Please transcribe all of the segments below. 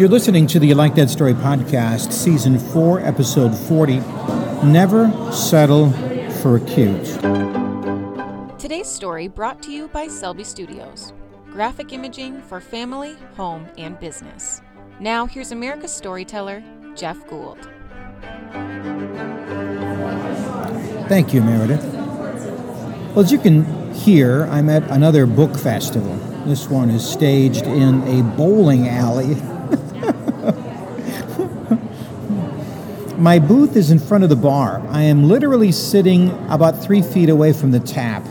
You're listening to the You Like That Story podcast, season 4, episode 40 Never Settle for Cute. Today's story brought to you by Selby Studios graphic imaging for family, home, and business. Now, here's America's storyteller, Jeff Gould. Thank you, Meredith. Well, as you can hear, I'm at another book festival. This one is staged in a bowling alley. My booth is in front of the bar. I am literally sitting about three feet away from the tap.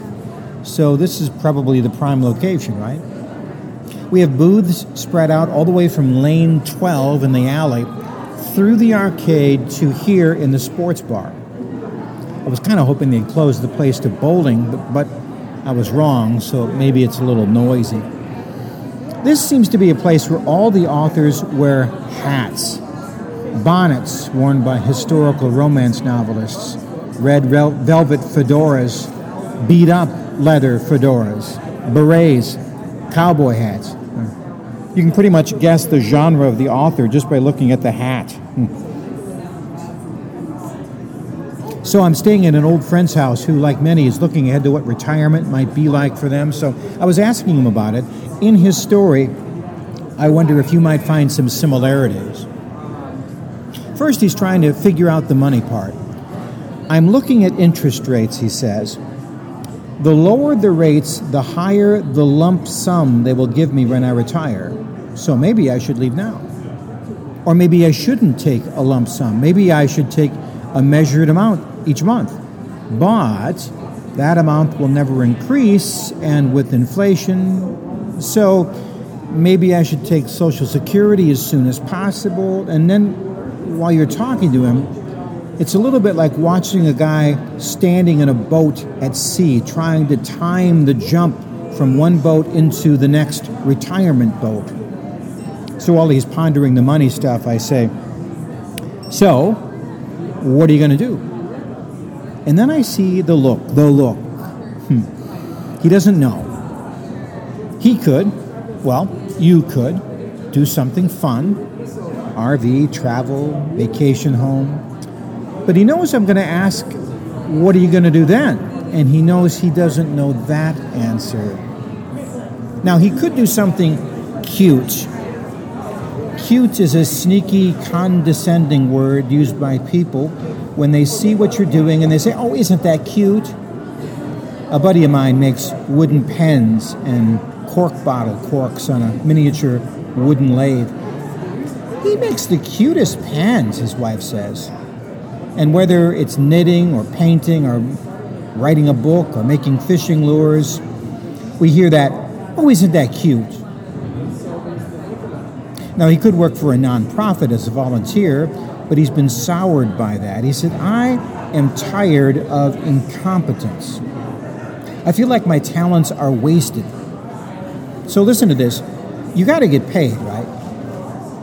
So this is probably the prime location, right? We have booths spread out all the way from lane 12 in the alley through the arcade to here in the sports bar. I was kind of hoping they'd close the place to bowling, but, I was wrong, so maybe it's a little noisy. This seems to be a place where all the authors wear hats, bonnets worn by historical romance novelists, red velvet fedoras, beat up leather fedoras, berets, cowboy hats. You can pretty much guess the genre of the author just by looking at the hat. So I'm staying in an old friend's house who, like many, is looking ahead to what retirement might be like for them. So I was asking him about it. In his story, I wonder if you might find some similarities. First, he's trying to figure out the money part. I'm looking at interest rates, he says. The lower the rates, the higher the lump sum they will give me when I retire. So maybe I should leave now. Or maybe I shouldn't take a lump sum. Maybe I should take a measured amount each month. But that amount will never increase, and with inflation, so maybe I should take Social Security as soon as possible. And then while you're talking to him, it's a little bit like watching a guy standing in a boat at sea trying to time the jump from one boat into the next retirement boat. So while he's pondering the money stuff, I say, So, what are you going to do? And then I see the look, the look. Hmm. He doesn't know. He could, well, you could, do something fun RV, travel, vacation home but he knows I'm going to ask, What are you going to do then? And he knows he doesn't know that answer. Now, he could do something cute. Cute is a sneaky, condescending word used by people when they see what you're doing and they say, Oh, isn't that cute? A buddy of mine makes wooden pens and cork bottle corks on a miniature wooden lathe. He makes the cutest pens, his wife says. And whether it's knitting or painting or writing a book or making fishing lures, we hear that, oh, isn't that cute? Now, he could work for a nonprofit as a volunteer, but he's been soured by that. He said, I am tired of incompetence. I feel like my talents are wasted. So, listen to this you got to get paid, right?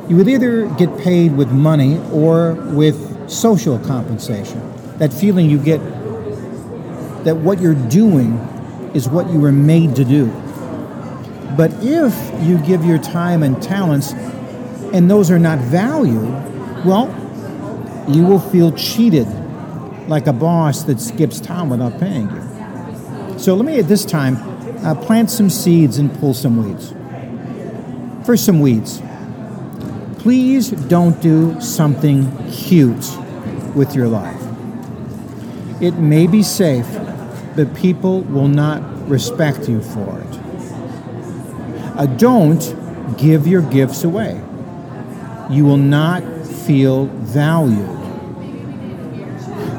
You would either get paid with money or with social compensation, that feeling you get that what you're doing is what you were made to do. But if you give your time and talents and those are not valued, well, you will feel cheated like a boss that skips town without paying you. So let me at this time uh, plant some seeds and pull some weeds. First, some weeds please don't do something cute with your life. It may be safe, but people will not respect you for it. Uh, don't give your gifts away. You will not feel valued.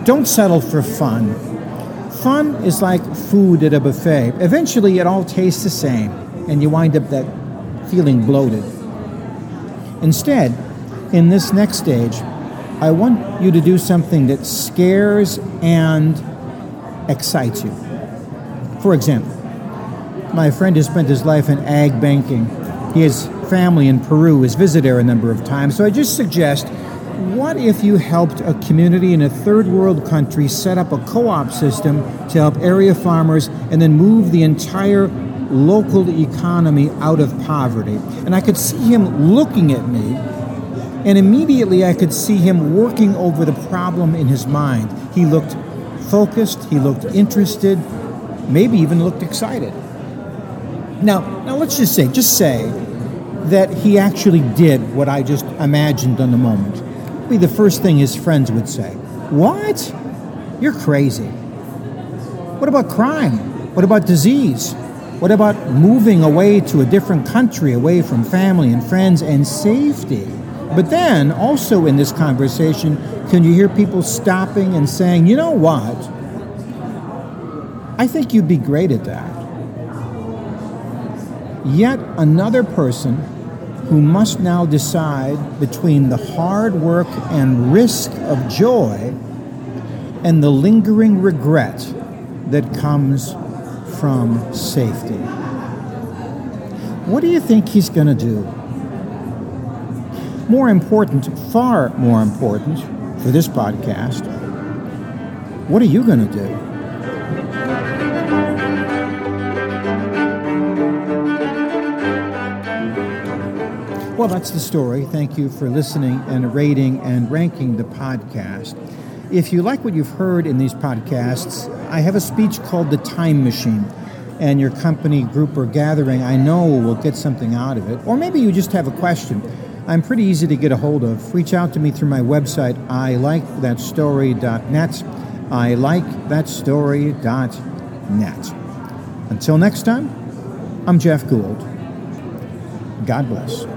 Don't settle for fun. Fun is like food at a buffet. Eventually, it all tastes the same, and you wind up that feeling bloated. Instead, in this next stage, I want you to do something that scares and excites you. For example, my friend has spent his life in ag banking. He has family in Peru, has visited there a number of times. So I just suggest what if you helped a community in a third world country set up a co op system to help area farmers and then move the entire local economy out of poverty? And I could see him looking at me And immediately I could see him working over the problem in his mind. He looked focused, he looked interested, maybe even looked excited. Now, now let's just say, just say that he actually did what I just imagined on the moment. It'd be the first thing his friends would say. What? You're crazy. What about crime? What about disease? What about moving away to a different country, away from family and friends and safety? But then, also in this conversation, can you hear people stopping and saying, you know what? I think you'd be great at that. Yet another person who must now decide between the hard work and risk of joy and the lingering regret that comes from safety. What do you think he's going to do? More important, far more important for this podcast, what are you going to do? Well, that's the story. Thank you for listening and rating and ranking the podcast. If you like what you've heard in these podcasts, I have a speech called The Time Machine. And your company, group, or gathering, I know will get something out of it. Or maybe you just have a question. I'm pretty easy to get a hold of. Reach out to me through my website, ilikethatstory.net. ilikethatstory.net. Until next time, I'm Jeff Gould. God bless.